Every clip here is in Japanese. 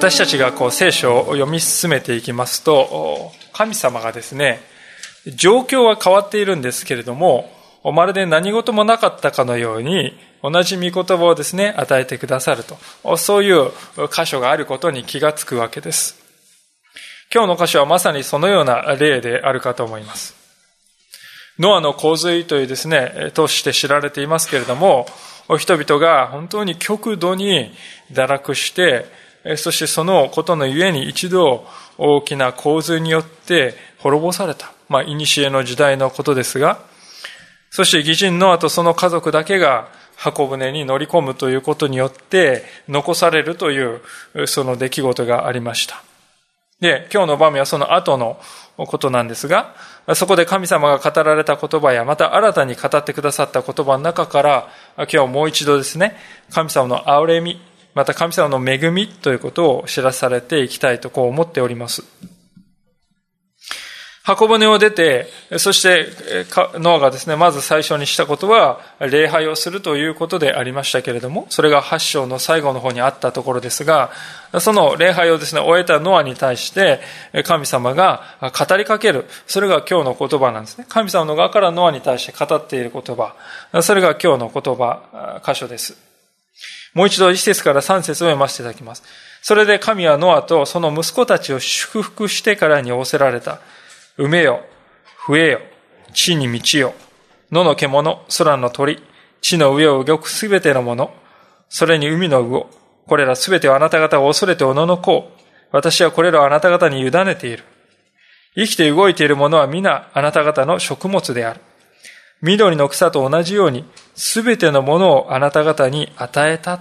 私たちがこう聖書を読み進めていきますと、神様がですね、状況は変わっているんですけれども、まるで何事もなかったかのように、同じ御言葉をですね、与えてくださると。そういう箇所があることに気がつくわけです。今日の箇所はまさにそのような例であるかと思います。ノアの洪水というですね、として知られていますけれども、人々が本当に極度に堕落して、そしてそのことのゆえに一度大きな洪水によって滅ぼされた。まあ、古の時代のことですが、そして義人の後その家族だけが箱舟に乗り込むということによって残されるというその出来事がありました。で、今日の場面はその後のことなんですが、そこで神様が語られた言葉や、また新たに語ってくださった言葉の中から、今日もう一度ですね、神様の憐れみ、また神様の恵みということを知らされていきたいとこう思っております。箱舟を出て、そしてノアがですね、まず最初にしたことは、礼拝をするということでありましたけれども、それが8章の最後の方にあったところですが、その礼拝をですね、終えたノアに対して、神様が語りかける。それが今日の言葉なんですね。神様の側からノアに対して語っている言葉。それが今日の言葉、箇所です。もう一度一節から三節を読ませていただきます。それで神はノアとその息子たちを祝福してからに仰せられた。埋めよ、増えよ、地に満ちよ、野の獣、空の鳥、地の上を動くすべてのもの、それに海の魚、これらすべてをあなた方を恐れておののこう。私はこれらをあなた方に委ねている。生きて動いているものは皆あなた方の食物である。緑の草と同じように、すべてのものをあなた方に与えた。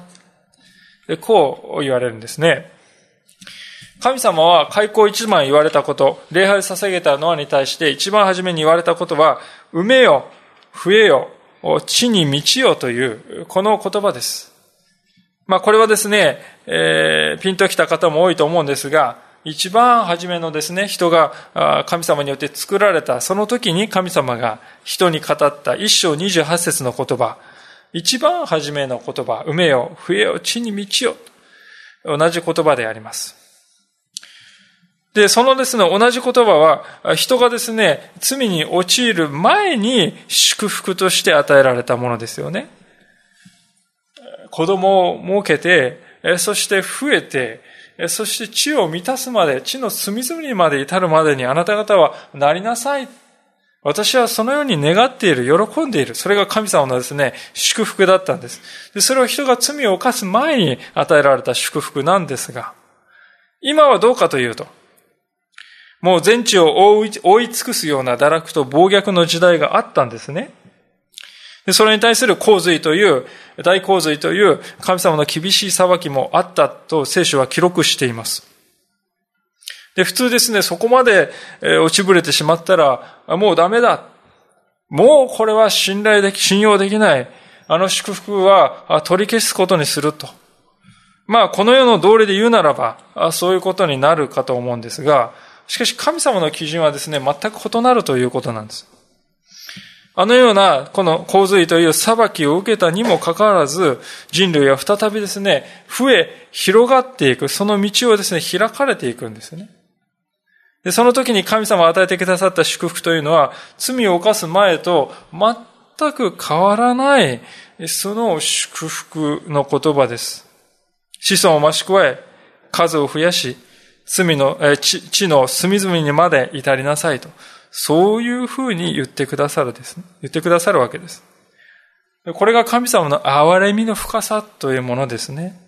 こう言われるんですね。神様は開口一番言われたこと、礼拝捧げたノアに対して一番初めに言われたことは、埋めよ、増えよ、地に満ちよという、この言葉です。まあこれはですね、えー、ピンときた方も多いと思うんですが、一番初めのですね、人が神様によって作られた、その時に神様が人に語った一章二十八節の言葉、一番初めの言葉、埋めよ、増えよ、地に満ちよ、同じ言葉であります。で、そのですね、同じ言葉は、人がですね、罪に陥る前に祝福として与えられたものですよね。子供を設けて、そして増えて、そして地を満たすまで、地の隅々にまで至るまでにあなた方はなりなさい。私はそのように願っている、喜んでいる。それが神様のですね、祝福だったんです。でそれを人が罪を犯す前に与えられた祝福なんですが、今はどうかというと、もう全地を覆い覆い尽くすような堕落と暴虐の時代があったんですね。それに対する洪水という、大洪水という神様の厳しい裁きもあったと聖書は記録しています。で、普通ですね、そこまで落ちぶれてしまったら、もうダメだ。もうこれは信頼でき、信用できない。あの祝福は取り消すことにすると。まあ、この世の道理で言うならば、そういうことになるかと思うんですが、しかし神様の基準はですね、全く異なるということなんです。あのような、この洪水という裁きを受けたにもかかわらず、人類は再びですね、増え、広がっていく、その道をですね、開かれていくんですね。で、その時に神様が与えてくださった祝福というのは、罪を犯す前と全く変わらない、その祝福の言葉です。子孫を増し加え、数を増やし、罪の、え地の隅々にまで至りなさいと。そういうふうに言ってくださるですね。言ってくださるわけです。これが神様の憐れみの深さというものですね。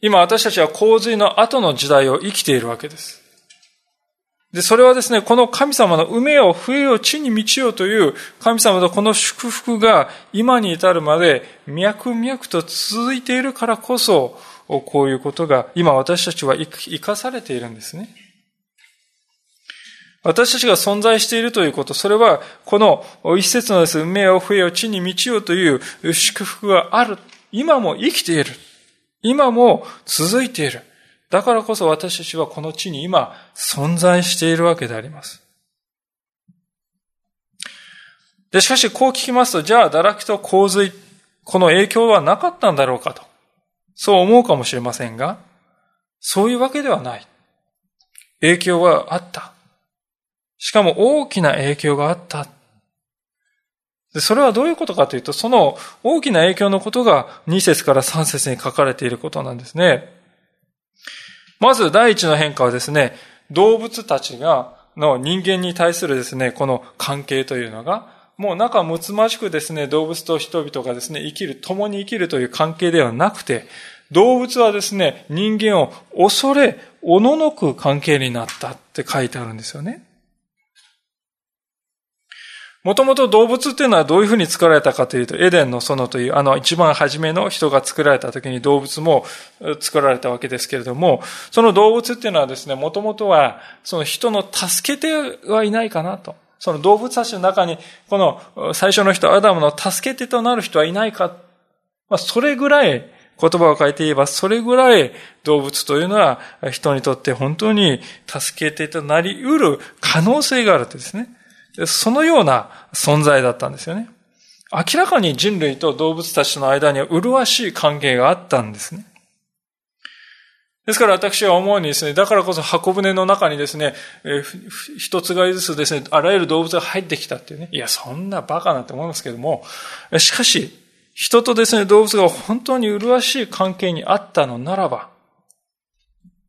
今私たちは洪水の後の時代を生きているわけです。で、それはですね、この神様の埋めよ、増えよ、地に満ちよという神様のこの祝福が今に至るまで脈々と続いているからこそ、こういうことが今私たちは生かされているんですね。私たちが存在しているということ、それは、この一節のです、運命を増えよ、地に道よという祝福がある。今も生きている。今も続いている。だからこそ私たちはこの地に今存在しているわけであります。で、しかしこう聞きますと、じゃあ堕落と洪水、この影響はなかったんだろうかと。そう思うかもしれませんが、そういうわけではない。影響はあった。しかも大きな影響があった。でそれはどういうことかというと、その大きな影響のことが2節から3節に書かれていることなんですね。まず第一の変化はですね、動物たちが、の人間に対するですね、この関係というのが、もう仲睦まじくですね、動物と人々がですね、生きる、共に生きるという関係ではなくて、動物はですね、人間を恐れ、おののく関係になったって書いてあるんですよね。もともと動物っていうのはどういうふうに作られたかというと、エデンの園という、あの一番初めの人が作られた時に動物も作られたわけですけれども、その動物っていうのはですね、もともとは、その人の助けてはいないかなと。その動物たちの中に、この最初の人、アダムの助け手となる人はいないか。まあ、それぐらい、言葉を変えて言えば、それぐらい動物というのは人にとって本当に助け手となり得る可能性があるってですね。そのような存在だったんですよね。明らかに人類と動物たちの間には麗しい関係があったんですね。ですから私は思うにですね、だからこそ箱舟の中にですね、一つがりずつですね、あらゆる動物が入ってきたっていうね。いや、そんなバカなって思いますけども、しかし、人とですね、動物が本当に麗しい関係にあったのならば、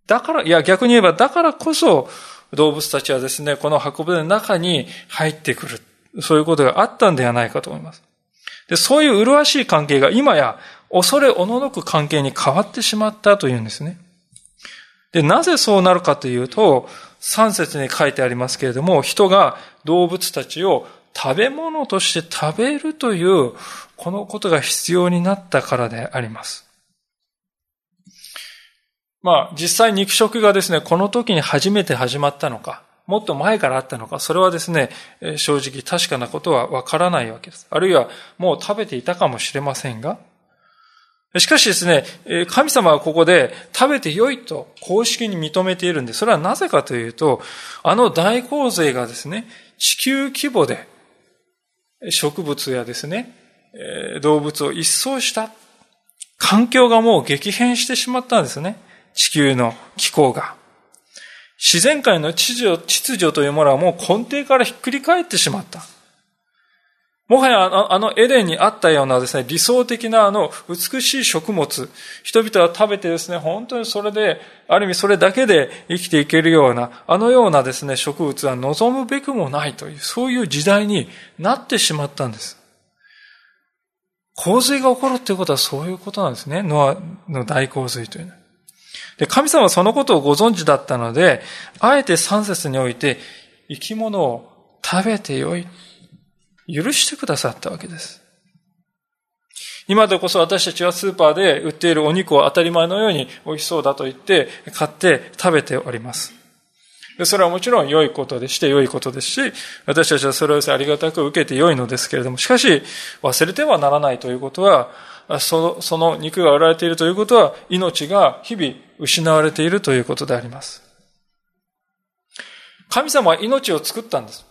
だから、いや、逆に言えば、だからこそ、動物たちはですね、この箱舟の中に入ってくる。そういうことがあったんではないかと思います。で、そういう麗しい関係が今や恐れおののく関係に変わってしまったというんですね。で、なぜそうなるかというと、3節に書いてありますけれども、人が動物たちを食べ物として食べるという、このことが必要になったからであります。まあ、実際肉食がですね、この時に初めて始まったのか、もっと前からあったのか、それはですね、正直確かなことはわからないわけです。あるいはもう食べていたかもしれませんが、しかしですね、神様はここで食べてよいと公式に認めているんで、それはなぜかというと、あの大洪水がですね、地球規模で植物やですね、動物を一掃した。環境がもう激変してしまったんですね。地球の気候が。自然界の秩序秩序というものはもう根底からひっくり返ってしまった。もはやあのエデンにあったようなですね、理想的なあの美しい食物、人々は食べてですね、本当にそれで、ある意味それだけで生きていけるような、あのようなですね、植物は望むべくもないという、そういう時代になってしまったんです。洪水が起こるっていうことはそういうことなんですね。ノアの大洪水というのは。で、神様はそのことをご存知だったので、あえて三節において、生き物を食べてよい。許してくださったわけです。今でこそ私たちはスーパーで売っているお肉を当たり前のように美味しそうだと言って買って食べております。でそれはもちろん良いことでして良いことですし、私たちはそれをありがたく受けて良いのですけれども、しかし忘れてはならないということは、そのその肉が売られているということは、命が日々失われているということであります。神様は命を作ったんです。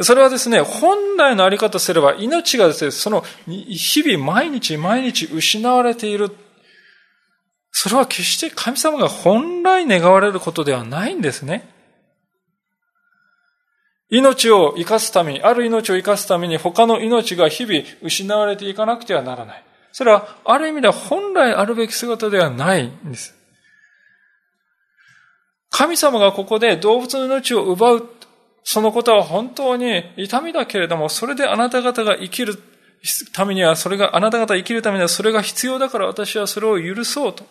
それはですね、本来のあり方すれば命がですね、その日々毎日毎日失われている。それは決して神様が本来願われることではないんですね。命を生かすために、ある命を生かすために他の命が日々失われていかなくてはならない。それはある意味では本来あるべき姿ではないんです。神様がここで動物の命を奪うそのことは本当に痛みだけれども、それであなた方が生きるためには、それが、あなた方生きるためにはそれが必要だから私はそれを許そうと。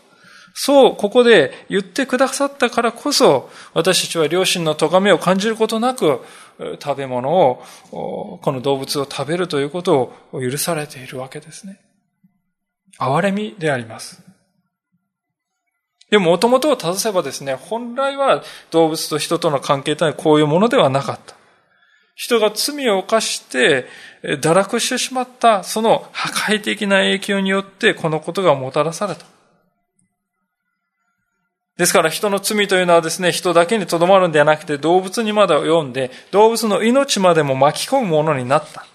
そう、ここで言ってくださったからこそ、私たちは両親の咎めを感じることなく、食べ物を、この動物を食べるということを許されているわけですね。憐れみであります。でも、もともとを正せばですね、本来は動物と人との関係というのはこういうものではなかった。人が罪を犯して堕落してしまった、その破壊的な影響によってこのことがもたらされた。ですから人の罪というのはですね、人だけにとどまるんではなくて動物にまで読んで、動物の命までも巻き込むものになった。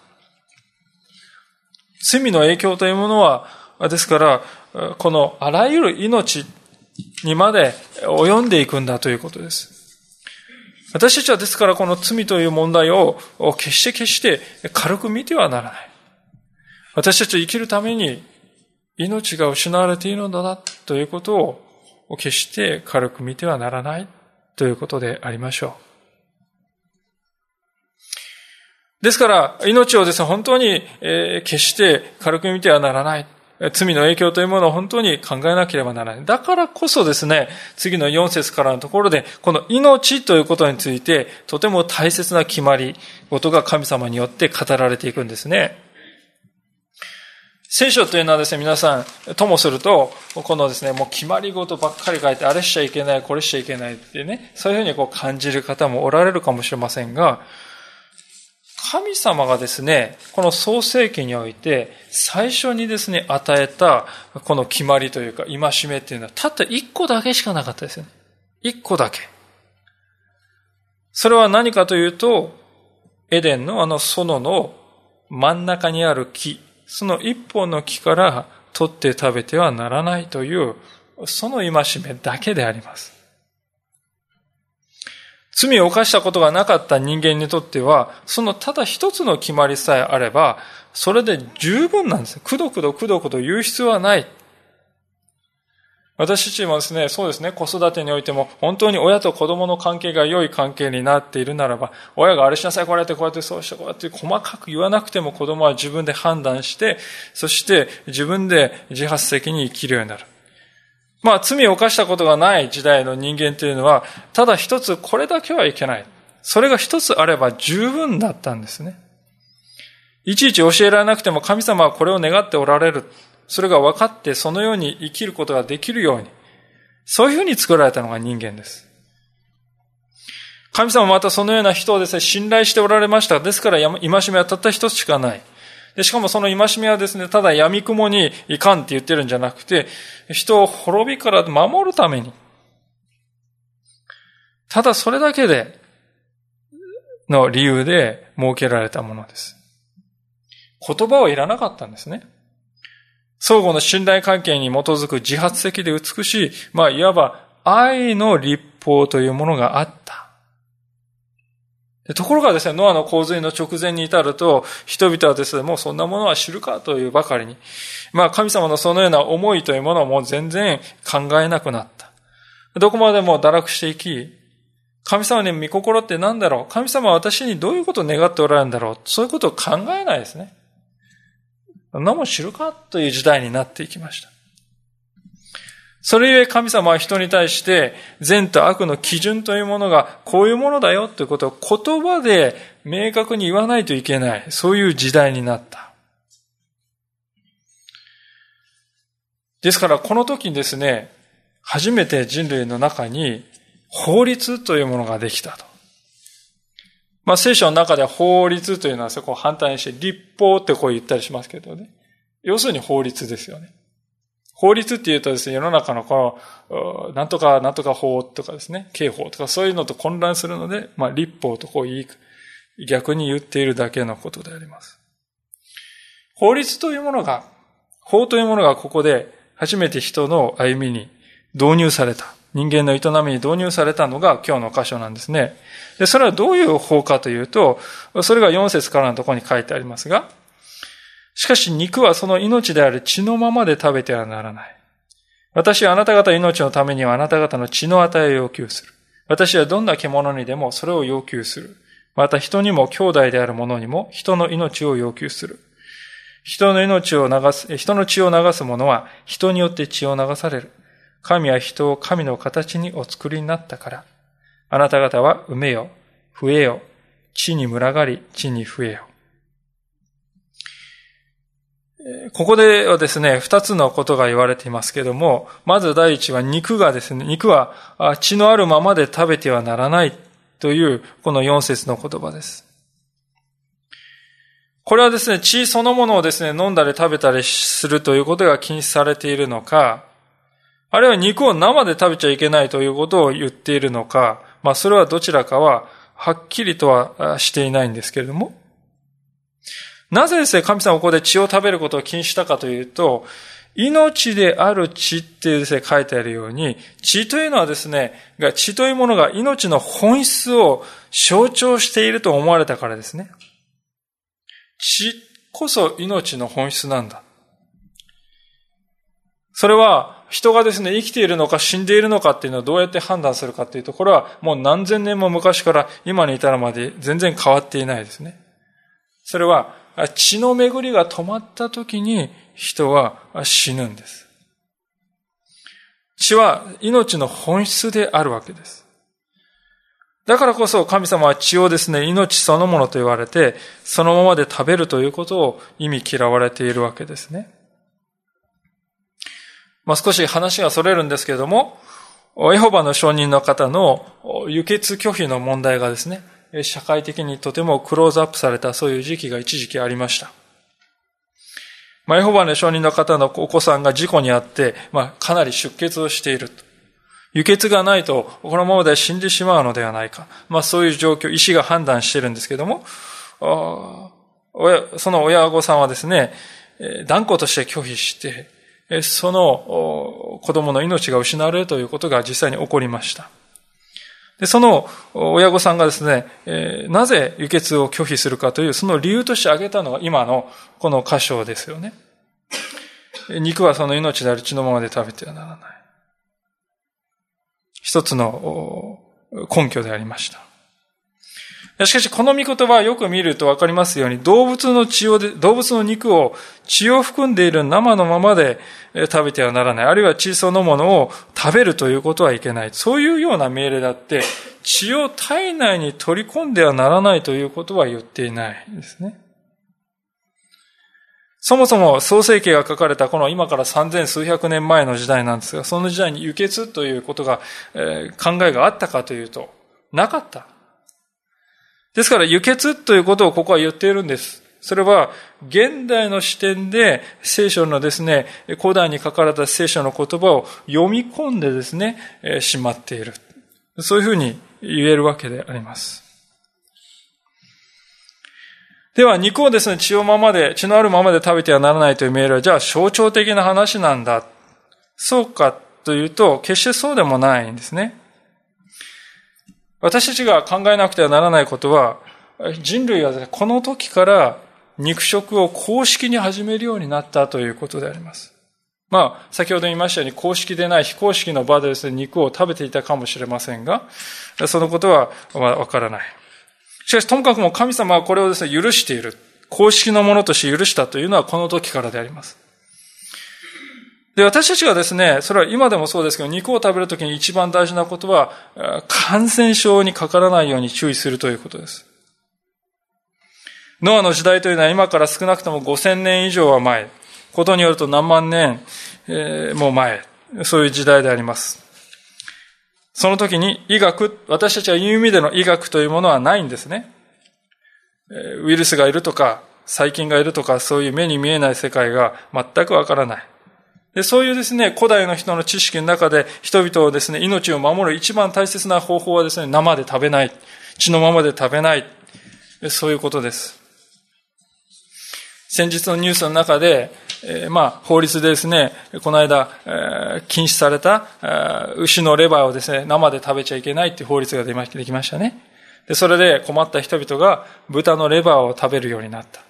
罪の影響というものは、ですから、このあらゆる命にまで及んでいくんだということです。私たちはですからこの罪という問題を決して決して軽く見てはならない。私たちは生きるために命が失われているのだなということを決して軽く見てはならないということでありましょう。ですから、命をですね、本当に、決して軽く見てはならない。罪の影響というものを本当に考えなければならない。だからこそですね、次の4節からのところで、この命ということについて、とても大切な決まり事が神様によって語られていくんですね。聖書というのはですね、皆さん、ともすると、このですね、もう決まり事ばっかり書いて、あれしちゃいけない、これしちゃいけないってね、そういうふうにこう感じる方もおられるかもしれませんが、神様がですね、この創世記において、最初にですね、与えた、この決まりというか、戒めっていうのは、たった一個だけしかなかったですよね。一個だけ。それは何かというと、エデンのあの園の真ん中にある木、その一本の木から取って食べてはならないという、その戒めだけであります。罪を犯したことがなかった人間にとっては、そのただ一つの決まりさえあれば、それで十分なんです。くどくどくどくど言う必要はない。私たちもですね、そうですね、子育てにおいても、本当に親と子供の関係が良い関係になっているならば、親があれしなさい、こうやって、こうやって、そうして、こうやって、細かく言わなくても子供は自分で判断して、そして自分で自発的に生きるようになる。まあ、罪を犯したことがない時代の人間というのは、ただ一つこれだけはいけない。それが一つあれば十分だったんですね。いちいち教えられなくても神様はこれを願っておられる。それが分かってそのように生きることができるように。そういうふうに作られたのが人間です。神様またそのような人をですね、信頼しておられました。ですから戒めはたった一つしかない。で、しかもその戒めはですね、ただ闇雲にいかんって言ってるんじゃなくて、人を滅びから守るために、ただそれだけで、の理由で設けられたものです。言葉はいらなかったんですね。相互の信頼関係に基づく自発的で美しい、まあ、いわば愛の立法というものがあった。ところがですね、ノアの洪水の直前に至ると、人々はですね、もうそんなものは知るかというばかりに、まあ神様のそのような思いというものをもう全然考えなくなった。どこまでも堕落していき、神様に見心って何だろう？神様は私にどういうことを願っておられるんだろう？そういうことを考えないですね。そんなも知るかという時代になっていきました。それゆえ神様は人に対して善と悪の基準というものがこういうものだよということを言葉で明確に言わないといけない。そういう時代になった。ですからこの時にですね、初めて人類の中に法律というものができたと。まあ聖書の中では法律というのはそこを反対にして立法ってこう言ったりしますけどね。要するに法律ですよね。法律っていうとですね、世の中のこの、なんとかなんとか法とかですね、刑法とかそういうのと混乱するので、まあ立法とこう言い、逆に言っているだけのことであります。法律というものが、法というものがここで初めて人の歩みに導入された。人間の営みに導入されたのが今日の箇所なんですね。で、それはどういう法かというと、それが4節からのところに書いてありますが、しかし肉はその命である血のままで食べてはならない。私はあなた方命のためにはあなた方の血の与えを要求する。私はどんな獣にでもそれを要求する。また人にも兄弟である者にも人の命を要求する。人の命を流す、人の血を流す者は人によって血を流される。神は人を神の形にお作りになったから。あなた方は埋めよ、増えよ、地に群がり、地に増えよ。ここではですね、二つのことが言われていますけども、まず第一は肉がですね、肉は血のあるままで食べてはならないという、この四節の言葉です。これはですね、血そのものをですね、飲んだり食べたりするということが禁止されているのか、あるいは肉を生で食べちゃいけないということを言っているのか、まあそれはどちらかははっきりとはしていないんですけれども、なぜですね、神様はここで血を食べることを禁止したかというと、命である血ってですね、書いてあるように、血というのはですね、血というものが命の本質を象徴していると思われたからですね。血こそ命の本質なんだ。それは人がですね、生きているのか死んでいるのかっていうのをどうやって判断するかっていうと、これはもう何千年も昔から今に至るまで全然変わっていないですね。それは血の巡りが止まった時に人は死ぬんです。血は命の本質であるわけです。だからこそ神様は血をですね、命そのものと言われて、そのままで食べるということを意味嫌われているわけですね。まあ、少し話が逸れるんですけれども、エホバの証人の方の輸血拒否の問題がですね、社会的にとてもクローズアップされたそういう時期が一時期ありました。まあ、エホバの証人の方のお子さんが事故にあって、まあ、かなり出血をしていると。輸血がないと、このままで死んでしまうのではないか。まあそういう状況、医師が判断してるんですけども、その親御さんはですね、断固として拒否して、その子供の命が失われるということが実際に起こりました。でその親御さんがですね、えなぜ輸血を拒否するかという、その理由として挙げたのが今のこの箇所ですよね。肉はその命である血のままで食べてはならない。一つの根拠でありました。しかし、この御言葉はよく見るとわかりますように、動物の血を、動物の肉を血を含んでいる生のままで食べてはならない。あるいは血そのものを食べるということはいけない。そういうような命令だって、血を体内に取り込んではならないということは言っていないですね。そもそも創世記が書かれたこの今から三千数百年前の時代なんですが、その時代に輸血ということが、えー、考えがあったかというと、なかった。ですから輸血ということをここは言っているんです。それは、現代の視点で聖書のですね、古代に書かれた聖書の言葉を読み込んでですね、しまっている。そういうふうに言えるわけであります。では、肉をですね、血をままで、血のあるままで食べてはならないという命令は、じゃあ象徴的な話なんだ。そうかというと、決してそうでもないんですね。私たちが考えなくてはならないことは、人類は、この時から肉食を公式に始めるようになったということであります。まあ、先ほど言いましたように、公式でない非公式の場でですね、肉を食べていたかもしれませんが、そのことはわからない。しかし、ともかくも神様はこれをですね、許している。公式のものとして許したというのはこの時からであります。で、私たちがですね、それは今でもそうですけど、肉を食べるときに一番大事なことは、感染症にかからないように注意するということです。ノアの時代というのは今から少なくとも5000年以上は前、ことによると何万年、えー、もう前、そういう時代であります。その時に医学、私たちは言う意味での医学というものはないんですね。ウイルスがいるとか、細菌がいるとか、そういう目に見えない世界が全くわからない。でそういうですね、古代の人の知識の中で人々をですね、命を守る一番大切な方法はですね、生で食べない。血のままで食べない。そういうことです。先日のニュースの中で、えー、まあ、法律でですね、この間、えー、禁止された、えー、牛のレバーをですね、生で食べちゃいけないっていう法律ができましたね。で、それで困った人々が豚のレバーを食べるようになった。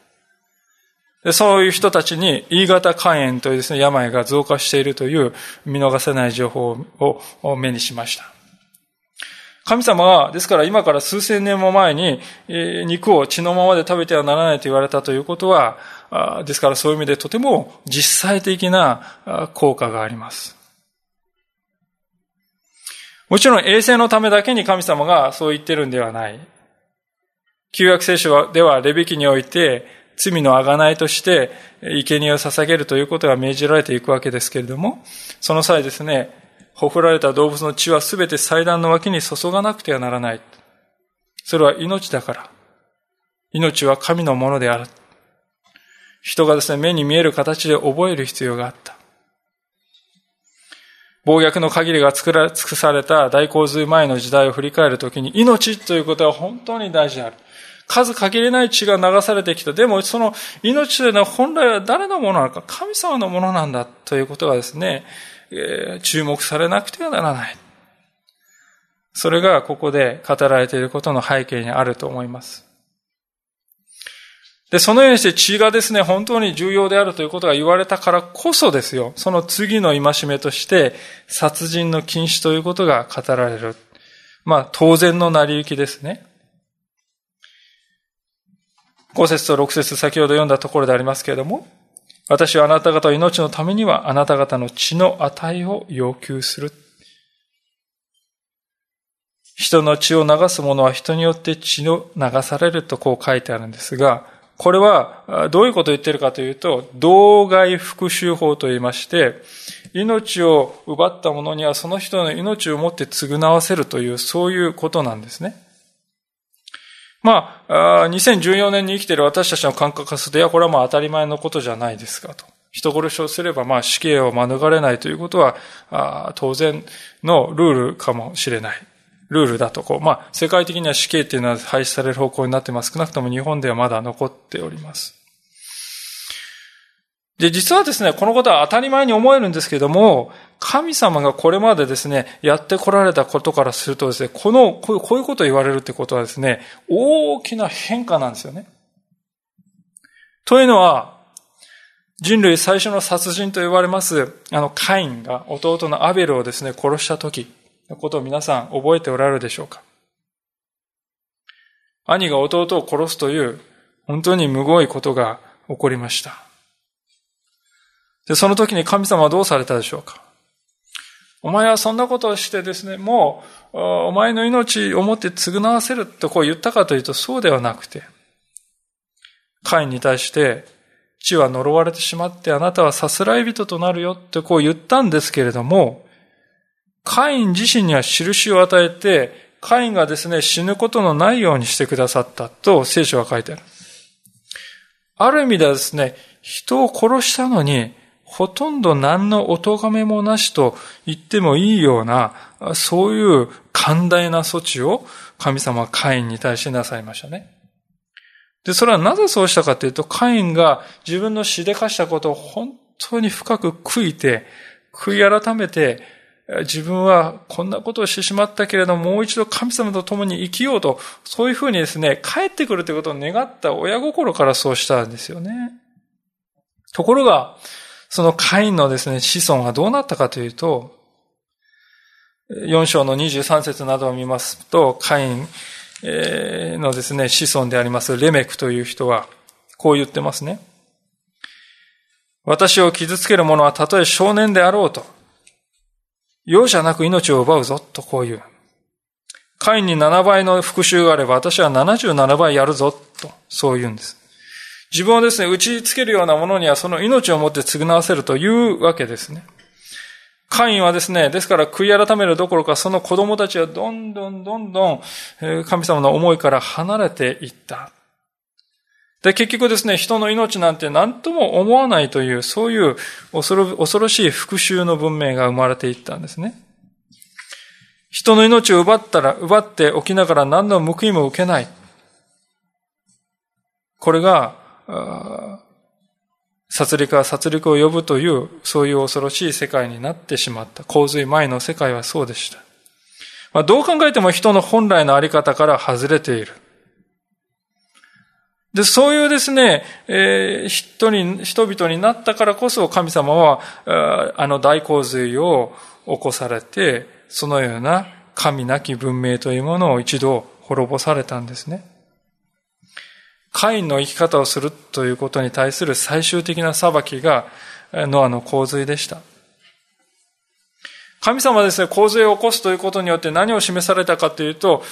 そういう人たちに E 型肝炎というですね、病が増加しているという見逃せない情報を目にしました。神様は、ですから今から数千年も前に、肉を血のままで食べてはならないと言われたということは、ですからそういう意味でとても実際的な効果があります。もちろん衛生のためだけに神様がそう言ってるんではない。旧約聖書ではレビキにおいて、罪の贖いとして、生贄を捧げるということが命じられていくわけですけれども、その際ですね、ほふられた動物の血はすべて祭壇の脇に注がなくてはならない。それは命だから。命は神のものである。人がですね、目に見える形で覚える必要があった。暴虐の限りが作ら尽くされた大洪水前の時代を振り返るときに、命ということは本当に大事である。数限りない血が流されてきた。でも、その命というのは本来は誰のものなのか、神様のものなんだということがですね、えー、注目されなくてはならない。それがここで語られていることの背景にあると思います。で、そのようにして血がですね、本当に重要であるということが言われたからこそですよ。その次の戒めとして、殺人の禁止ということが語られる。まあ、当然の成り行きですね。5節と6節先ほど読んだところでありますけれども、私はあなた方命のためにはあなた方の血の値を要求する。人の血を流す者は人によって血を流されるとこう書いてあるんですが、これはどういうことを言っているかというと、道外復讐法と言いまして、命を奪った者にはその人の命をもって償わせるという、そういうことなんですね。まあ、2014年に生きている私たちの感覚化すでは、これはまあ当たり前のことじゃないですかと。人殺しをすれば、まあ死刑を免れないということは、当然のルールかもしれない。ルールだと、こう、まあ、世界的には死刑っていうのは廃止される方向になってます。少なくとも日本ではまだ残っております。で、実はですね、このことは当たり前に思えるんですけども、神様がこれまでですね、やってこられたことからするとですね、この、こういうことを言われるってことはですね、大きな変化なんですよね。というのは、人類最初の殺人と言われます、あの、カインが弟のアベルをですね、殺したとき、のことを皆さん覚えておられるでしょうか兄が弟を殺すという本当にむごいことが起こりました。で、その時に神様はどうされたでしょうか？お前はそんなことをしてですね、もう、お前の命をもって償わせるとこう言ったかというとそうではなくて、カインに対して、地は呪われてしまってあなたはさすらい人となるよってこう言ったんですけれども、カイン自身には印を与えて、カインがですね、死ぬことのないようにしてくださったと聖書は書いてある。ある意味ではですね、人を殺したのに、ほとんど何のお咎めもなしと言ってもいいような、そういう寛大な措置を神様はカインに対してなさいましたね。で、それはなぜそうしたかというと、カインが自分の死でかしたことを本当に深く悔いて、悔い改めて、自分はこんなことをしてしまったけれども、もう一度神様と共に生きようと、そういうふうにですね、帰ってくるということを願った親心からそうしたんですよね。ところが、そのカインのですね、子孫はどうなったかというと、4章の23節などを見ますと、カインのですね、子孫でありますレメクという人は、こう言ってますね。私を傷つける者はたとえ少年であろうと、容赦なく命を奪うぞ、とこう言う。カインに7倍の復讐があれば、私は77倍やるぞ、と、そう言うんです。自分をですね、打ちつけるようなものにはその命をもって償わせるというわけですね。カインはですね、ですから悔い改めるどころか、その子供たちはどんどんどんどん神様の思いから離れていった。で、結局ですね、人の命なんて何とも思わないという、そういう恐ろ恐ろしい復讐の文明が生まれていったんですね。人の命を奪ったら、奪っておきながら何の報いも受けない。これが、殺戮は殺戮を呼ぶという、そういう恐ろしい世界になってしまった。洪水前の世界はそうでした。まあ、どう考えても人の本来のあり方から外れている。で、そういうですね、えー、人に、人々になったからこそ神様は、あの大洪水を起こされて、そのような神なき文明というものを一度滅ぼされたんですね。カインの生き方をするということに対する最終的な裁きがノアの洪水でした。神様はですね、洪水を起こすということによって何を示されたかというと、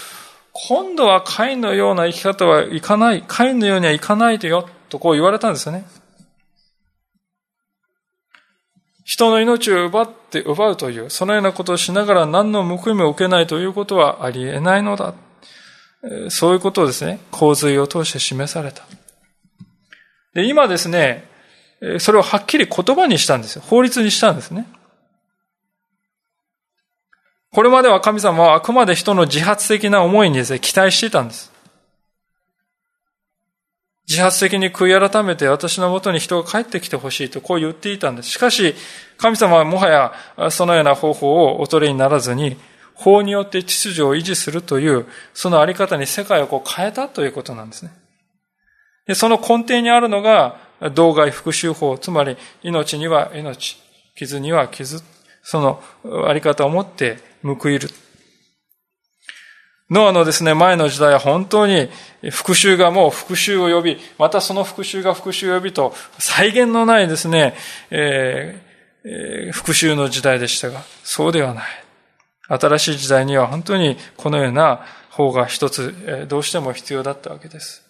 今度はカインのような生き方はいかない、カインのようにはいかないとよとこう言われたんですよね。人の命を奪って奪うという、そのようなことをしながら何の報いも受けないということはありえないのだ。そういうことをですね、洪水を通して示された。で、今ですね、それをはっきり言葉にしたんですよ。法律にしたんですね。これまでは神様はあくまで人の自発的な思いにですね、期待していたんです。自発的に悔い改めて私のもとに人が帰ってきてほしいとこう言っていたんです。しかし、神様はもはやそのような方法をおとれにならずに、法によって秩序を維持するという、そのあり方に世界をこう変えたということなんですね。でその根底にあるのが、道外復讐法、つまり命には命、傷には傷、そのあり方を持って報いる。ノアのですね、前の時代は本当に復讐がもう復讐を呼び、またその復讐が復讐を呼びと、再現のないですね、えーえー、復讐の時代でしたが、そうではない。新しい時代には本当にこのような方が一つ、どうしても必要だったわけです。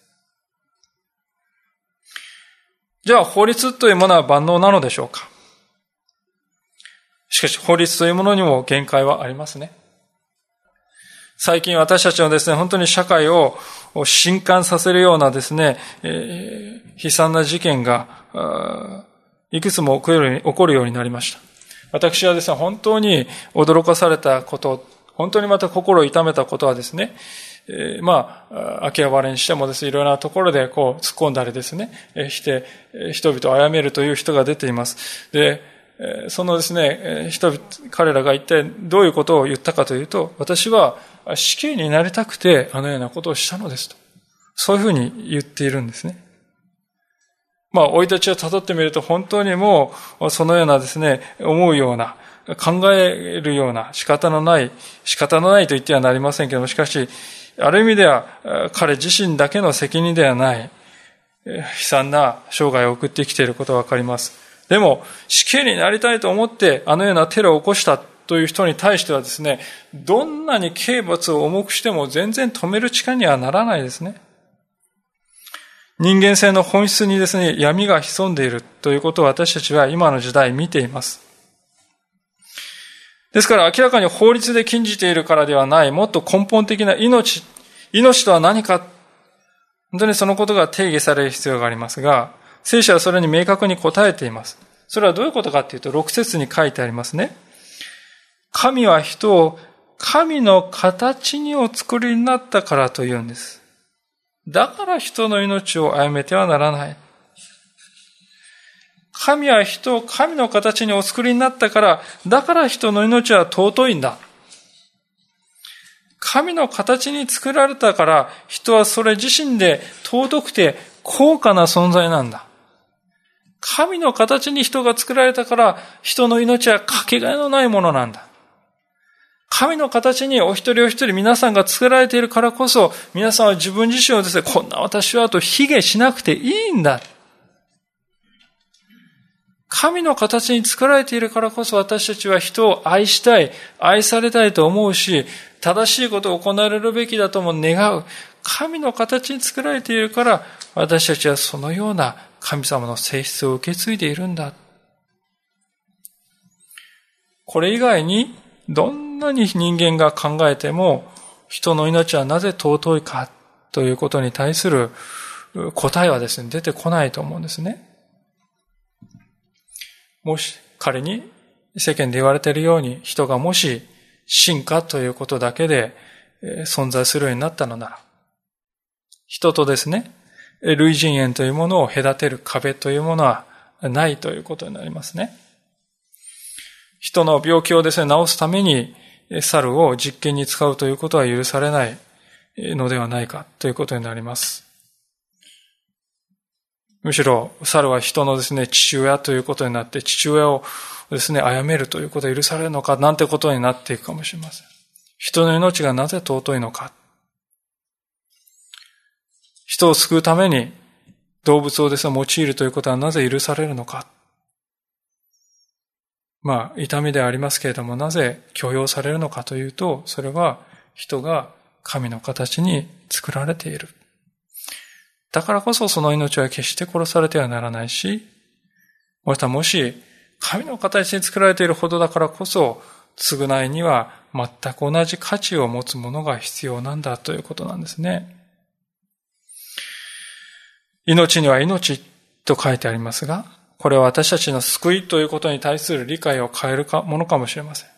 じゃあ法律というものは万能なのでしょうか？しかし法律というものにも限界はありますね。最近私たちのですね、本当に社会を震撼させるようなですね、えー、悲惨な事件が、いくつも起こるようになりました。私はですね、本当に驚かされたこと、本当にまた心を痛めたことはですね、えー、まあ、秋葉原にしてもですね、いろいろなところでこう突っ込んだりですね、えー、して、人々を殺めるという人が出ています。で、そのですね、人々、彼らが一体どういうことを言ったかというと、私は死刑になりたくてあのようなことをしたのですと。そういうふうに言っているんですね。まあ、生い立ちを辿ってみると本当にもうそのようなですね、思うような、考えるような仕方のない、仕方のないと言ってはなりませんけども、しかし、ある意味では彼自身だけの責任ではない、悲惨な生涯を送ってきていることがわかります。でも、死刑になりたいと思ってあのようなテロを起こしたという人に対してはですね、どんなに刑罰を重くしても全然止める力にはならないですね。人間性の本質にですね、闇が潜んでいるということを私たちは今の時代見ています。ですから明らかに法律で禁じているからではない、もっと根本的な命、命とは何か、本当にそのことが定義される必要がありますが、聖書はそれに明確に答えています。それはどういうことかっていうと、6節に書いてありますね。神は人を神の形にお作りになったからと言うんです。だから人の命を殺めてはならない。神は人を神の形にお作りになったから、だから人の命は尊いんだ。神の形に作られたから、人はそれ自身で尊くて高価な存在なんだ。神の形に人が作られたから、人の命はかけがえのないものなんだ。神の形にお一人お一人皆さんが作られているからこそ、皆さんは自分自身をですね、こんな私はと卑下しなくていいんだ。神の形に作られているからこそ私たちは人を愛したい、愛されたいと思うし、正しいことを行われるべきだとも願う。神の形に作られているから、私たちはそのような神様の性質を受け継いでいるんだ。これ以外に、どんなに人間が考えても、人の命はなぜ尊いかということに対する答えはですね、出てこないと思うんですね。もし彼に世間で言われているように人がもし進化ということだけで存在するようになったのなら、人とですね、類人猿というものを隔てる壁というものはないということになりますね。人の病気をですね、治すために猿を実験に使うということは許されないのではないかということになります。むしろ、猿は人のですね、父親ということになって、父親をですね、殺めるということが許されるのか、なんてことになっていくかもしれません。人の命がなぜ尊いのか。人を救うために動物をですね、用いるということはなぜ許されるのか。まあ、痛みでありますけれども、なぜ許容されるのかというと、それは人が神の形に作られている。だからこそその命は決して殺されてはならないし、またもし神の形に作られているほどだからこそ、償いには全く同じ価値を持つものが必要なんだということなんですね。命には命と書いてありますが、これは私たちの救いということに対する理解を変えるかものかもしれません。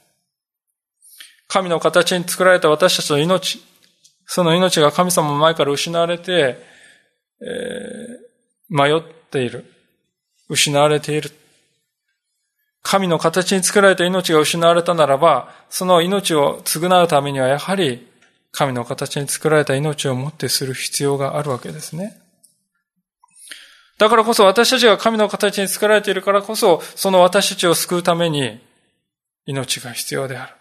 神の形に作られた私たちの命、その命が神様の前から失われて、えー、迷っている。失われている。神の形に作られた命が失われたならば、その命を償うためにはやはり神の形に作られた命をもってする必要があるわけですね。だからこそ私たちが神の形に作られているからこそ、その私たちを救うために命が必要である。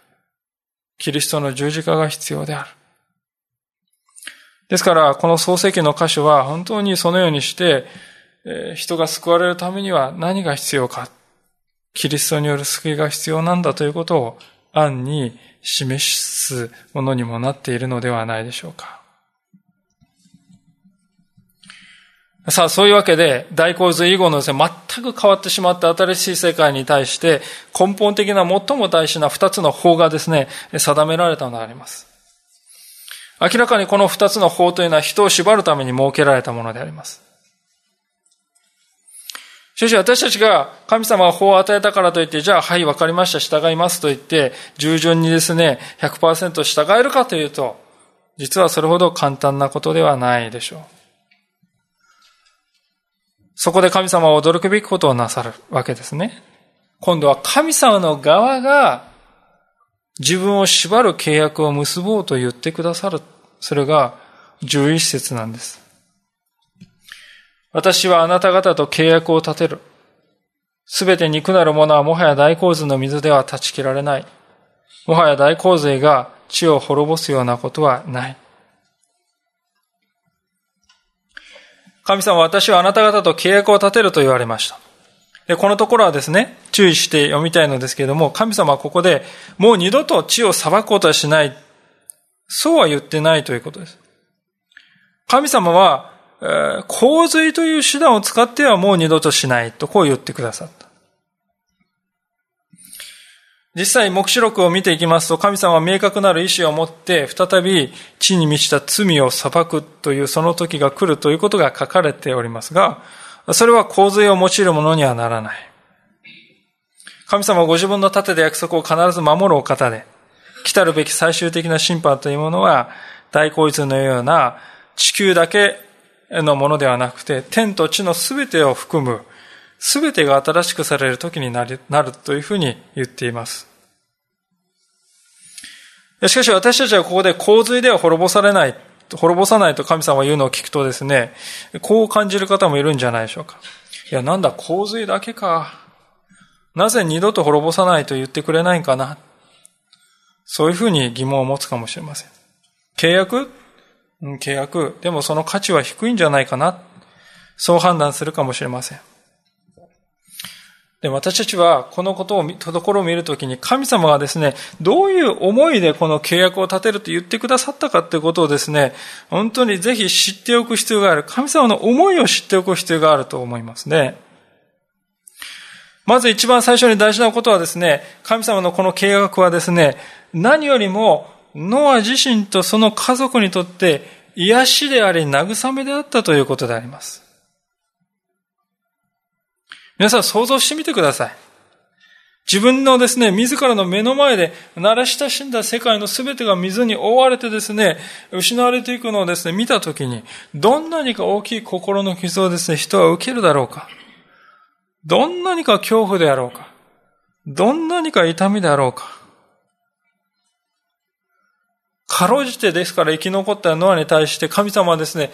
キリストの十字架が必要である。ですから、この創世記の箇所は本当にそのようにして、人が救われるためには何が必要か。キリストによる救いが必要なんだということを暗に示すものにもなっているのではないでしょうか。さあ、そういうわけで、大洪水以後のですね、全く変わってしまった新しい世界に対して、根本的な最も大事な二つの法がですね、定められたのであります。明らかにこの二つの法というのは人を縛るために設けられたものであります。しかし私たちが神様が法を与えたからといって、じゃあ、はい、わかりました、従いますと言って、従順にですね、100%従えるかというと、実はそれほど簡単なことではないでしょう。そこで神様は驚くべきことをなさるわけですね。今度は神様の側が自分を縛る契約を結ぼうと言ってくださる。それが11節なんです。私はあなた方と契約を立てる。すべて肉なるものはもはや大洪水の水では断ち切られない。もはや大洪水が地を滅ぼすようなことはない。神様は私はあなた方と契約を立てると言われました。で、このところはですね、注意して読みたいのですけれども、神様はここで、もう二度と地を裁くことはしない。そうは言ってないということです。神様は、洪水という手段を使ってはもう二度としないとこう言ってくださった。実際、目視録を見ていきますと、神様は明確なる意志を持って、再び地に満ちた罪を裁くというその時が来るということが書かれておりますが、それは洪水を用いるものにはならない。神様はご自分の立てた約束を必ず守るお方で、来たるべき最終的な審判というものは、大洪水のような地球だけのものではなくて、天と地のすべてを含むすべてが新しくされる時になるというふうに言っています。しかし私たちはここで洪水では滅ぼされない、滅ぼさないと神様が言うのを聞くとですね、こう感じる方もいるんじゃないでしょうか。いや、なんだ、洪水だけか。なぜ二度と滅ぼさないと言ってくれないんかな。そういうふうに疑問を持つかもしれません。契約？うん、契約。でもその価値は低いんじゃないかな。そう判断するかもしれません。で、私たちはこのことを、ところを見るときに神様がですね、どういう思いでこの契約を立てると言ってくださったかということをですね、本当にぜひ知っておく必要がある。神様の思いを知っておく必要があると思いますね。まず一番最初に大事なことはですね、神様のこの契約はですね、何よりもノア自身とその家族にとって癒しであり慰めであったということであります。皆さん想像してみてください。自分のですね、自らの目の前で慣れ親しんだ世界の全てが水に覆われてですね、失われていくのをですね、見たときに、どんなにか大きい心の傷をですね、人は受けるだろうか。どんなにか恐怖であろうか。どんなにか痛みであろうか。かろうじてですから生き残ったノアに対して神様はですね、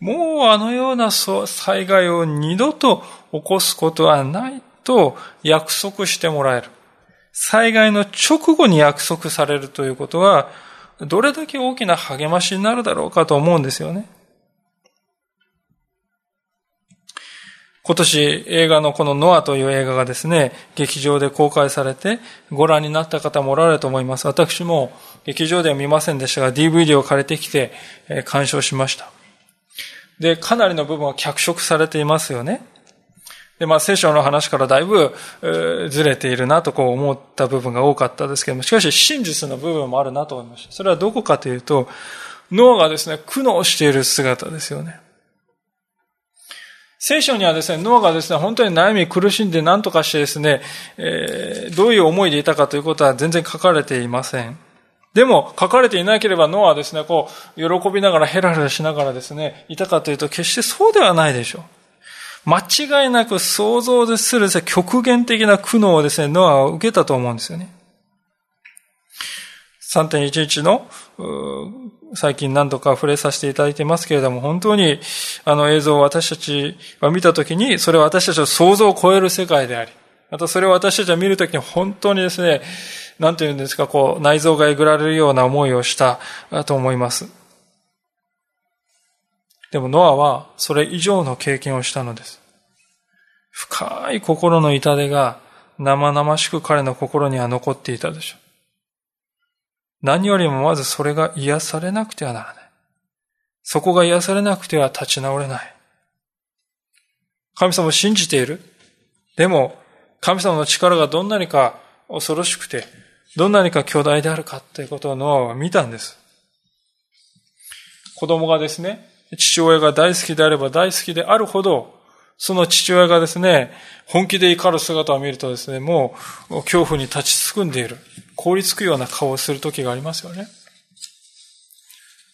もうあのような災害を二度と起こすことはないと約束してもらえる。災害の直後に約束されるということは、どれだけ大きな励ましになるだろうかと思うんですよね。今年映画のこのノアという映画がですね、劇場で公開されてご覧になった方もおられると思います。私も劇場では見ませんでしたが DVD を借りてきて鑑賞しました。で、かなりの部分は脚色されていますよね。で、まあ、聖書の話からだいぶ、え、ずれているなとこう思った部分が多かったですけども、しかし真実の部分もあるなと思いました。それはどこかというと、ノアがですね、苦悩している姿ですよね。聖書にはですね、ノアがですね、本当に悩み苦しんで何とかしてですね、えー、どういう思いでいたかということは全然書かれていません。でも、書かれていなければノアはですね、こう、喜びながらヘラヘラしながらですね、いたかというと決してそうではないでしょう。間違いなく想像でする極限的な苦悩をですね、ノアは受けたと思うんですよね。3.11の、最近何度か触れさせていただいてますけれども、本当にあの映像を私たちが見たときに、それは私たちの想像を超える世界であり、またそれを私たちは見るときに本当にですね、なんて言うんですか、こう、内臓がえぐられるような思いをしたと思います。でもノアはそれ以上の経験をしたのです。深い心の痛手が生々しく彼の心には残っていたでしょう。何よりもまずそれが癒されなくてはならない。そこが癒されなくては立ち直れない。神様を信じている。でも、神様の力がどんなにか恐ろしくて、どんなにか巨大であるかということをノアは見たんです。子供がですね、父親が大好きであれば大好きであるほど、その父親がですね、本気で怒る姿を見るとですね、もう恐怖に立ちすくんでいる。凍りつくような顔をする時がありますよね。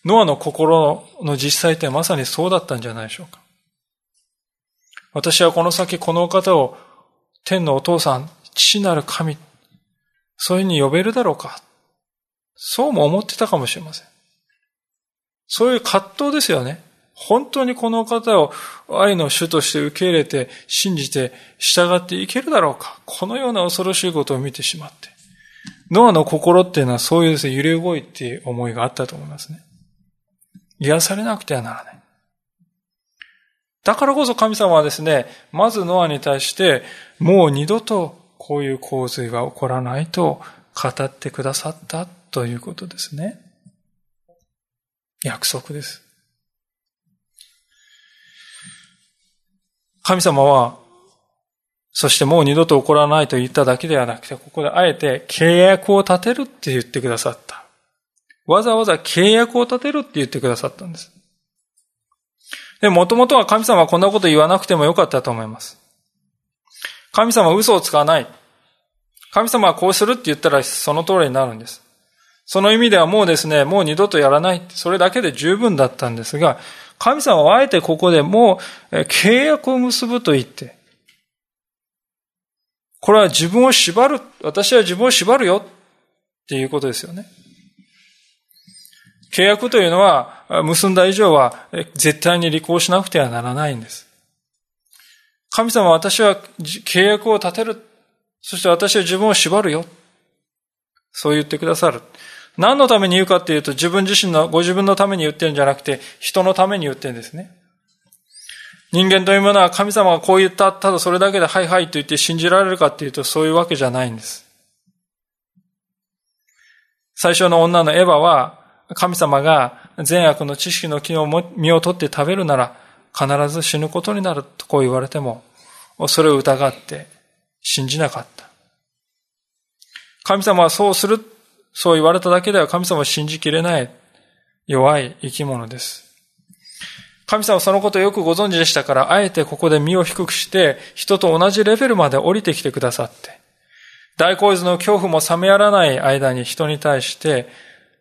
ノアの心の実際ってまさにそうだったんじゃないでしょうか。私はこの先この方を天のお父さん、父なる神、そういうふうに呼べるだろうか。そうも思ってたかもしれません。そういう葛藤ですよね。本当にこの方を愛の主として受け入れて、信じて、従っていけるだろうか。このような恐ろしいことを見てしまって。ノアの心っていうのはそういうですね、揺れ動いっていう思いがあったと思いますね。癒されなくてはならない。だからこそ神様はですね、まずノアに対して、もう二度とこういう洪水は起こらないと語ってくださったということですね。約束です。神様は、そしてもう二度と起こらないと言っただけではなくて、ここであえて契約を立てるって言ってくださった。わざわざ契約を立てるって言ってくださったんです。で、もともとは神様はこんなこと言わなくてもよかったと思います。神様は嘘をつかない。神様はこうするって言ったらその通りになるんです。その意味ではもうですね、もう二度とやらない。それだけで十分だったんですが、神様はあえてここでもう契約を結ぶと言って、これは自分を縛る、私は自分を縛るよっていうことですよね。契約というのは、結んだ以上は絶対に履行しなくてはならないんです。神様は私は契約を立てる。そして私は自分を縛るよ。そう言ってくださる。何のために言うかっていうと、自分自身の、ご自分のために言ってるんじゃなくて、人のために言ってるんですね。人間というものは神様がこう言った、ただそれだけではいはいと言って信じられるかっていうと、そういうわけじゃないんです。最初の女のエヴァは、神様が善悪の知識の木を身を取って食べるなら、必ず死ぬことになるとこう言われても、それを疑って信じなかった。神様はそうするそう言われただけでは神様を信じきれない弱い生き物です。神様はそのことをよくご存知でしたから、あえてここで身を低くして、人と同じレベルまで降りてきてくださって、大洪水の恐怖も冷めやらない間に人に対して、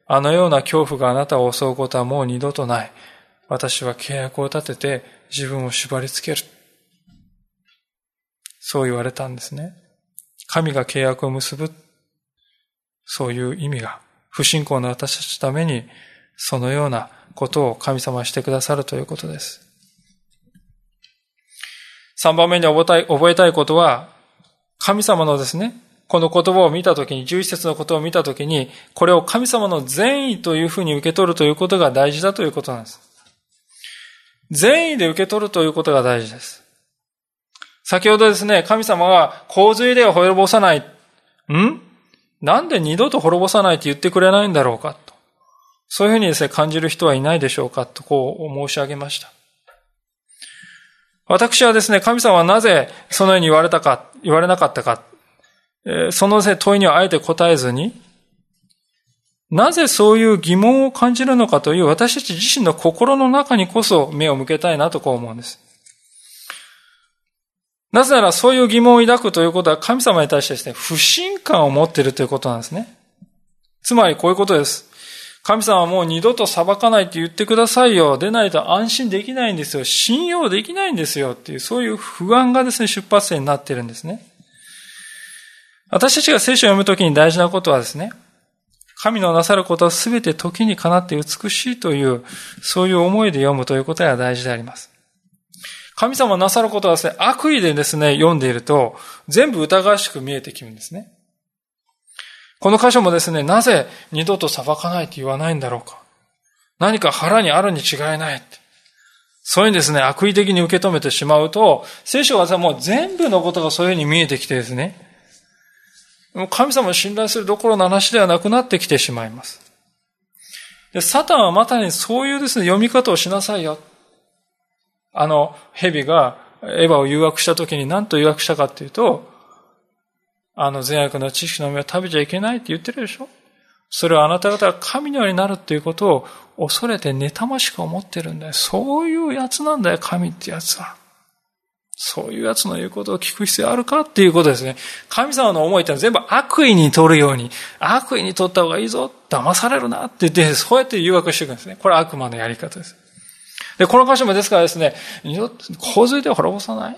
あのような恐怖があなたを襲うことはもう二度とない。私は契約を立てて自分を縛り付ける。そう言われたんですね。神が契約を結ぶそういう意味が、不信仰の私たちのために、そのようなことを神様はしてくださるということです。三番目に覚えたい覚えたいことは、神様のですね、この言葉を見たときに、十一節のことを見たときに、これを神様の善意というふうに受け取るということが大事だということなんです。善意で受け取るということが大事です。先ほどですね、神様は洪水では滅ぼさない。ん？なんで二度と滅ぼさないと言ってくれないんだろうかと。そういうふうにですね、感じる人はいないでしょうかとこう申し上げました。私はですね、神様はなぜそのように言われたか、言われなかったか、その問いにはあえて答えずに、なぜそういう疑問を感じるのかという私たち自身の心の中にこそ目を向けたいなとこう思うんです。なぜならそういう疑問を抱くということは神様に対してですね、不信感を持っているということなんですね。つまりこういうことです。神様はもう二度と裁かないって言ってくださいよ。出ないと安心できないんですよ。信用できないんですよ。っていう、そういう不安がですね、出発点になっているんですね。私たちが聖書を読むときに大事なことはですね、神のなさることはすべて時にかなって美しいという、そういう思いで読むということが大事であります。神様なさることはですね、悪意でですね、読んでいると、全部疑わしく見えてきるんですね。この箇所もですね、なぜ二度と裁かないと言わないんだろうか。何か腹にあるに違いない。そういうにですね、悪意的に受け止めてしまうと、聖書はもう全部のことがそういうふうに見えてきてですね、もう神様を信頼するどころの話ではなくなってきてしまいます。で、サタンはまたにそういうですね、読み方をしなさいよ。あの、蛇がエヴァを誘惑した時に何と誘惑したかっていうと、あの善悪の知識の実を食べちゃいけないって言ってるでしょ？それはあなた方が神のようになるっていうことを恐れて妬ましく思ってるんだよ。そういうやつなんだよ、神ってやつは。そういうやつの言うことを聞く必要あるかっていうことですね。神様の思いってのは全部悪意に取るように、悪意に取った方がいいぞ、騙されるなって言って、そうやって誘惑していくんですね。これ悪魔のやり方です。で、この箇所もですからですね、洪水で滅ぼさない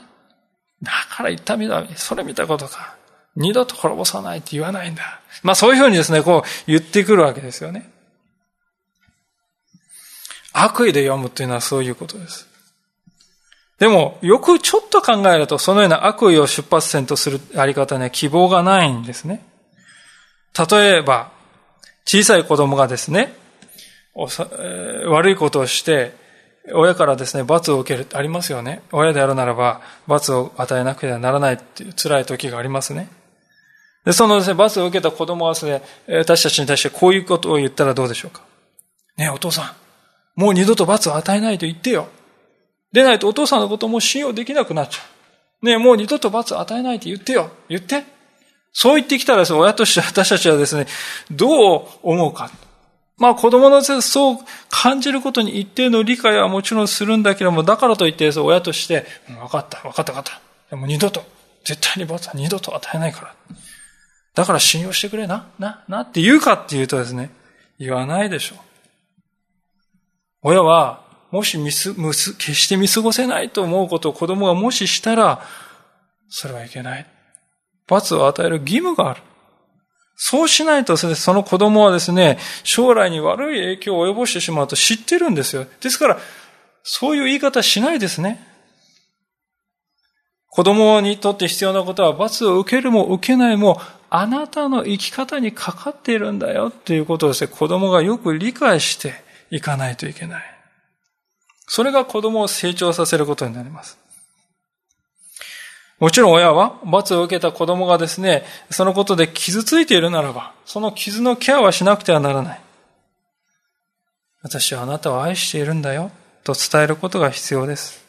だから言ったみたそれ見たことか。二度と滅ぼさないって言わないんだ。まあそういうふうにですね、こう言ってくるわけですよね。悪意で読むっていうのはそういうことです。でも、よくちょっと考えると、そのような悪意を出発点とするやり方には希望がないんですね。例えば、小さい子供がですね、悪いことをして、親からですね、罰を受けるありますよね。親であるならば、罰を与えなくてはならないっていう辛い時がありますね。で、そのですね、罰を受けた子供はですね、私たちに対してこういうことを言ったらどうでしょうか。ねえ、お父さん、もう二度と罰を与えないと言ってよ。でないとお父さんのことも信用できなくなっちゃう。ねえ、もう二度と罰を与えないと言ってよ。言って。そう言ってきたらですね、親として私たちはですね、どう思うか。まあ子供のそう感じることに一定の理解はもちろんするんだけども、だからといって親として、分かった、分かった、分かった。でも二度と、絶対に罰は二度と与えないから。だから信用してくれな、な、なって言うかっていうとですね、言わないでしょう。親は、もし見す、決して見過ごせないと思うことを子供がもししたら、それはいけない。罰を与える義務がある。そうしないと、その子供はですね、将来に悪い影響を及ぼしてしまうと知ってるんですよ。ですから、そういう言い方しないですね。子供にとって必要なことは罰を受けるも受けないもあなたの生き方にかかっているんだよっていうことをですね、子供がよく理解していかないといけない。それが子供を成長させることになります。もちろん親は罰を受けた子供がですね、そのことで傷ついているならば、その傷のケアはしなくてはならない。私はあなたを愛しているんだよ、と伝えることが必要です。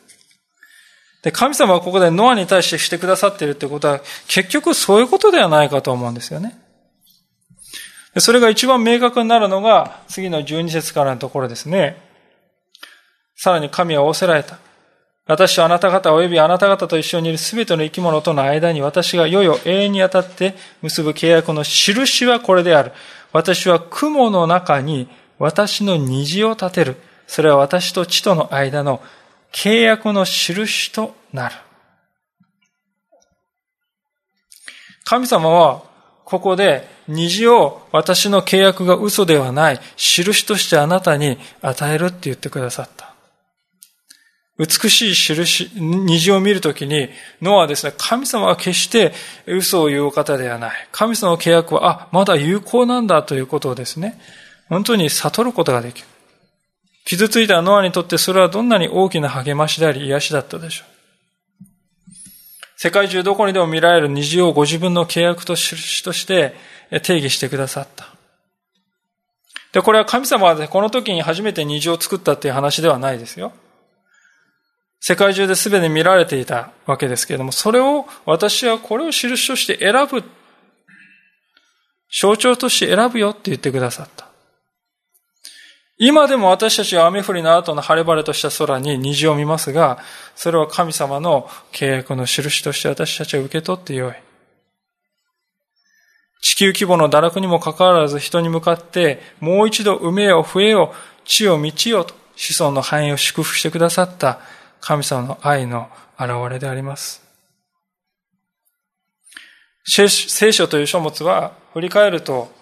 で、神様はここでノアに対してしてくださっているってことは、結局そういうことではないかと思うんですよね。それが一番明確になるのが、次の12節からのところですね。さらに神は仰せられた。私はあなた方及びあなた方と一緒にいるすべての生き物との間に私が世々永遠にあたって結ぶ契約の印はこれである。私は雲の中に私の虹を立てる。それは私と地との間の契約の印となる。神様は、ここで虹を私の契約が嘘ではない印としてあなたに与えるって言ってくださった。美しい印、虹を見るときに、ノアはですね、神様は決して嘘を言う方ではない。神様の契約は、あ、まだ有効なんだということをですね、本当に悟ることができる。傷ついたノアにとってそれはどんなに大きな励ましであり癒しだったでしょう。世界中どこにでも見られる虹をご自分の契約と印として定義してくださった。で、これは神様はこの時に初めて虹を作ったっていう話ではないですよ。世界中で全て見られていたわけですけれども、それを、私はこれを印として選ぶ。象徴として選ぶよって言ってくださった。今でも私たちは雨降りの後の晴れ晴れとした空に虹を見ますが、それは神様の契約の印として私たちは受け取ってよい。地球規模の堕落にもかかわらず人に向かって、もう一度埋めよ、増えよ、地を満ちよと、子孫の繁栄を祝福してくださった神様の愛の現れであります。聖書という書物は振り返ると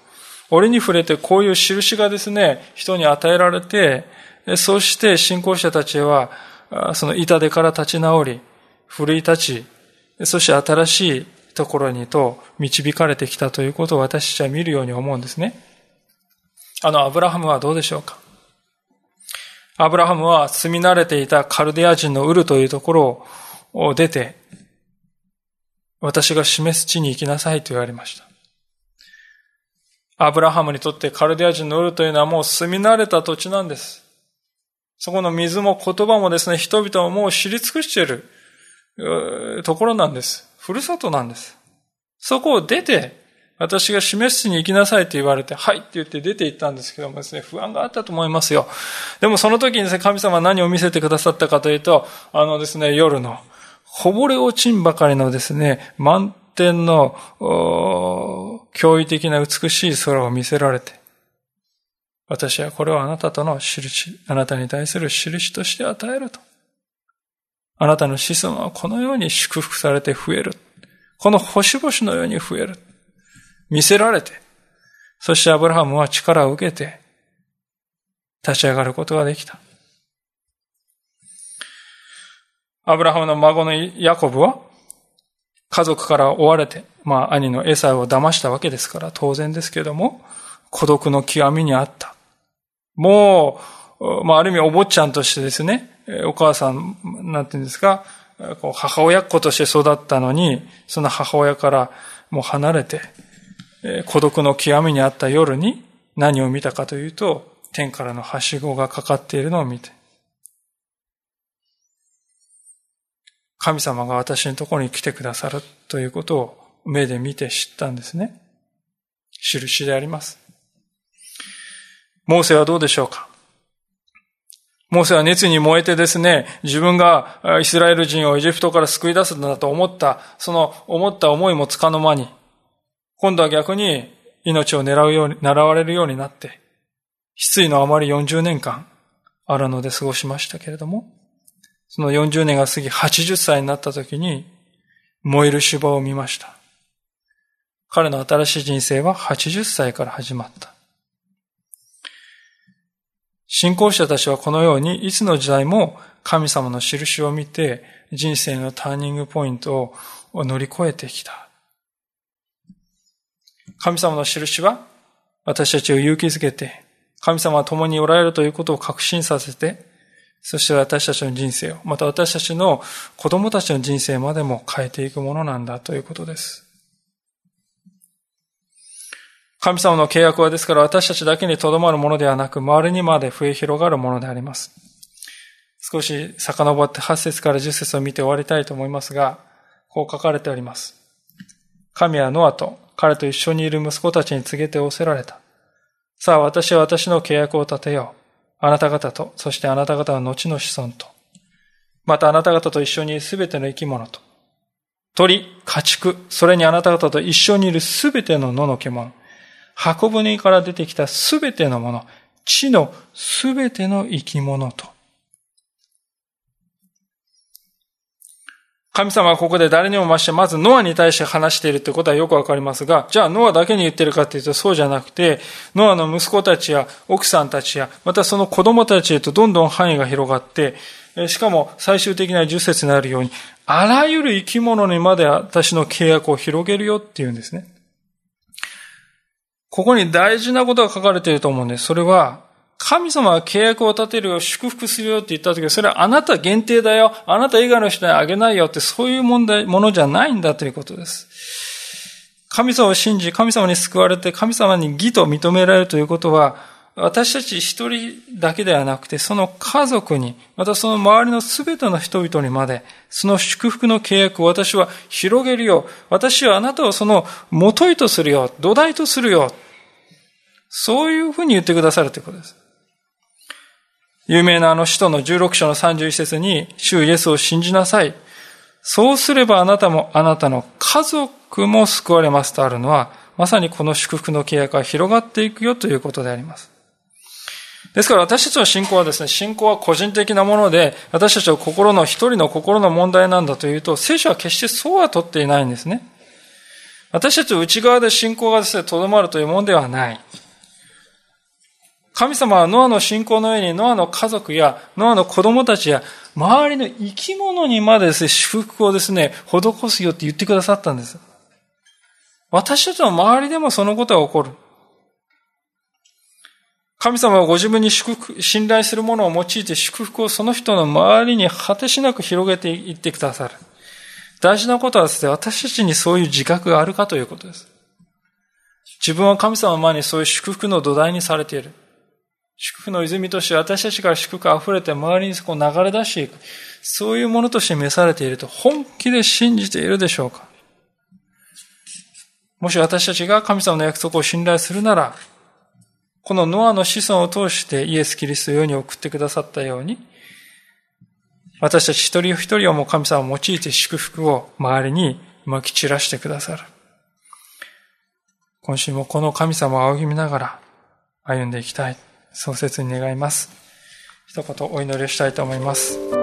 折に触れてこういう印がですね、人に与えられて、そして信仰者たちは、その痛手から立ち直り、奮い立ち、そして新しいところにと導かれてきたということを私たちは見るように思うんですね。あの、アブラハムはどうでしょうか？アブラハムは住み慣れていたカルデア人のウルというところを出て、私が示す地に行きなさいと言われました。アブラハムにとってカルデア人のウルというのはもう住み慣れた土地なんです。そこの水も言葉もですね、人々をもう知り尽くしているところなんです。ふるさとなんです。そこを出て、私が示すに行きなさいと言われて、はいって言って出て行ったんですけどもですね、不安があったと思いますよ。でもその時にですね、神様は何を見せてくださったかというと、あのですね、夜の、こぼれ落ちんばかりのですね、満天の驚異的な美しい空を見せられて、私はこれをあなたとの印、あなたに対する印として与えると。あなたの子孫はこのように祝福されて増える。この星々のように増える。見せられて、そしてアブラハムは力を受けて、立ち上がることができた。アブラハムの孫のヤコブは、家族から追われて、まあ兄のエサを騙したわけですから当然ですけども、孤独の極みにあった。もう、まあある意味お坊ちゃんとしてですね、お母さん、なんていうんですか、母親っ子として育ったのに、その母親からもう離れて、孤独の極みにあった夜に何を見たかというと、天からのはしごがかかっているのを見て、神様が私のところに来てくださるということを目で見て知ったんですね。印であります。モーセはどうでしょうか？モーセは熱に燃えてですね、自分がイスラエル人をエジプトから救い出すんだと思った、その思った思いもつかの間に、今度は逆に命を狙うように、狙われるようになって、失意のあまり40年間、荒野で過ごしましたけれども、その40年が過ぎ80歳になった時に燃える芝を見ました。彼の新しい人生は80歳から始まった。信仰者たちはこのようにいつの時代も神様の印を見て人生のターニングポイントを乗り越えてきた。神様の印は私たちを勇気づけて神様は共におられるということを確信させてそして私たちの人生を、また私たちの子供たちの人生までも変えていくものなんだということです。神様の契約はですから私たちだけにとどまるものではなく、周りにまで増え広がるものであります。少し遡って8節から10節を見て終わりたいと思いますが、こう書かれております。神はノアと彼と一緒にいる息子たちに告げて仰せられた。さあ私は私の契約を立てよう。あなた方と、そしてあなた方の後の子孫と、またあなた方と一緒にいるすべての生き物と、鳥、家畜、それにあなた方と一緒にいるすべての野の獣、箱舟から出てきたすべてのもの、地のすべての生き物と、神様はここで誰にも増して、まずノアに対して話しているということはよくわかりますが、じゃあノアだけに言ってるかというとそうじゃなくて、ノアの息子たちや奥さんたちや、またその子供たちへとどんどん範囲が広がって、しかも最終的な十節になるように、あらゆる生き物にまで私の契約を広げるよっていうんですね。ここに大事なことが書かれていると思うんです。それは、神様は契約を立てるよ、祝福するよって言った時は、それはあなた限定だよ、あなた以外の人にあげないよって、そういう問題、ものじゃないんだということです。神様を信じ、神様に救われて、神様に義と認められるということは、私たち一人だけではなくて、その家族に、またその周りのすべての人々にまで、その祝福の契約を私は広げるよ。私はあなたをその元いとするよ。土台とするよ。そういうふうに言ってくださるということです。有名なあの使徒の16章の31節に、主イエスを信じなさい。そうすればあなたもあなたの家族も救われますとあるのは、まさにこの祝福の契約が広がっていくよということであります。ですから私たちの信仰はですね、信仰は個人的なもので、私たちの心の一人の心の問題なんだというと、聖書は決してそうは取っていないんですね。私たちの内側で信仰がですね、とどまるというものではない。神様はノアの信仰のように、ノアの家族や、ノアの子供たちや、周りの生き物にまでですね、祝福をですね、施すよって言ってくださったんです。私たちの周りでもそのことが起こる。神様はご自分に祝福、信頼するものを用いて祝福をその人の周りに果てしなく広げていってくださる。大事なことはですね、私たちにそういう自覚があるかということです。自分は神様の前にそういう祝福の土台にされている。祝福の泉として私たちから祝福が溢れて周りにこう流れ出していく。そういうものとして召されていると本気で信じているでしょうかもし私たちが神様の約束を信頼するなら、このノアの子孫を通してイエス・キリストを世に送ってくださったように、私たち一人一人をも神様を用いて祝福を周りに撒き散らしてくださる。今週もこの神様を仰ぎ見ながら歩んでいきたい。創設に願います。一言お祈りをしたいと思います。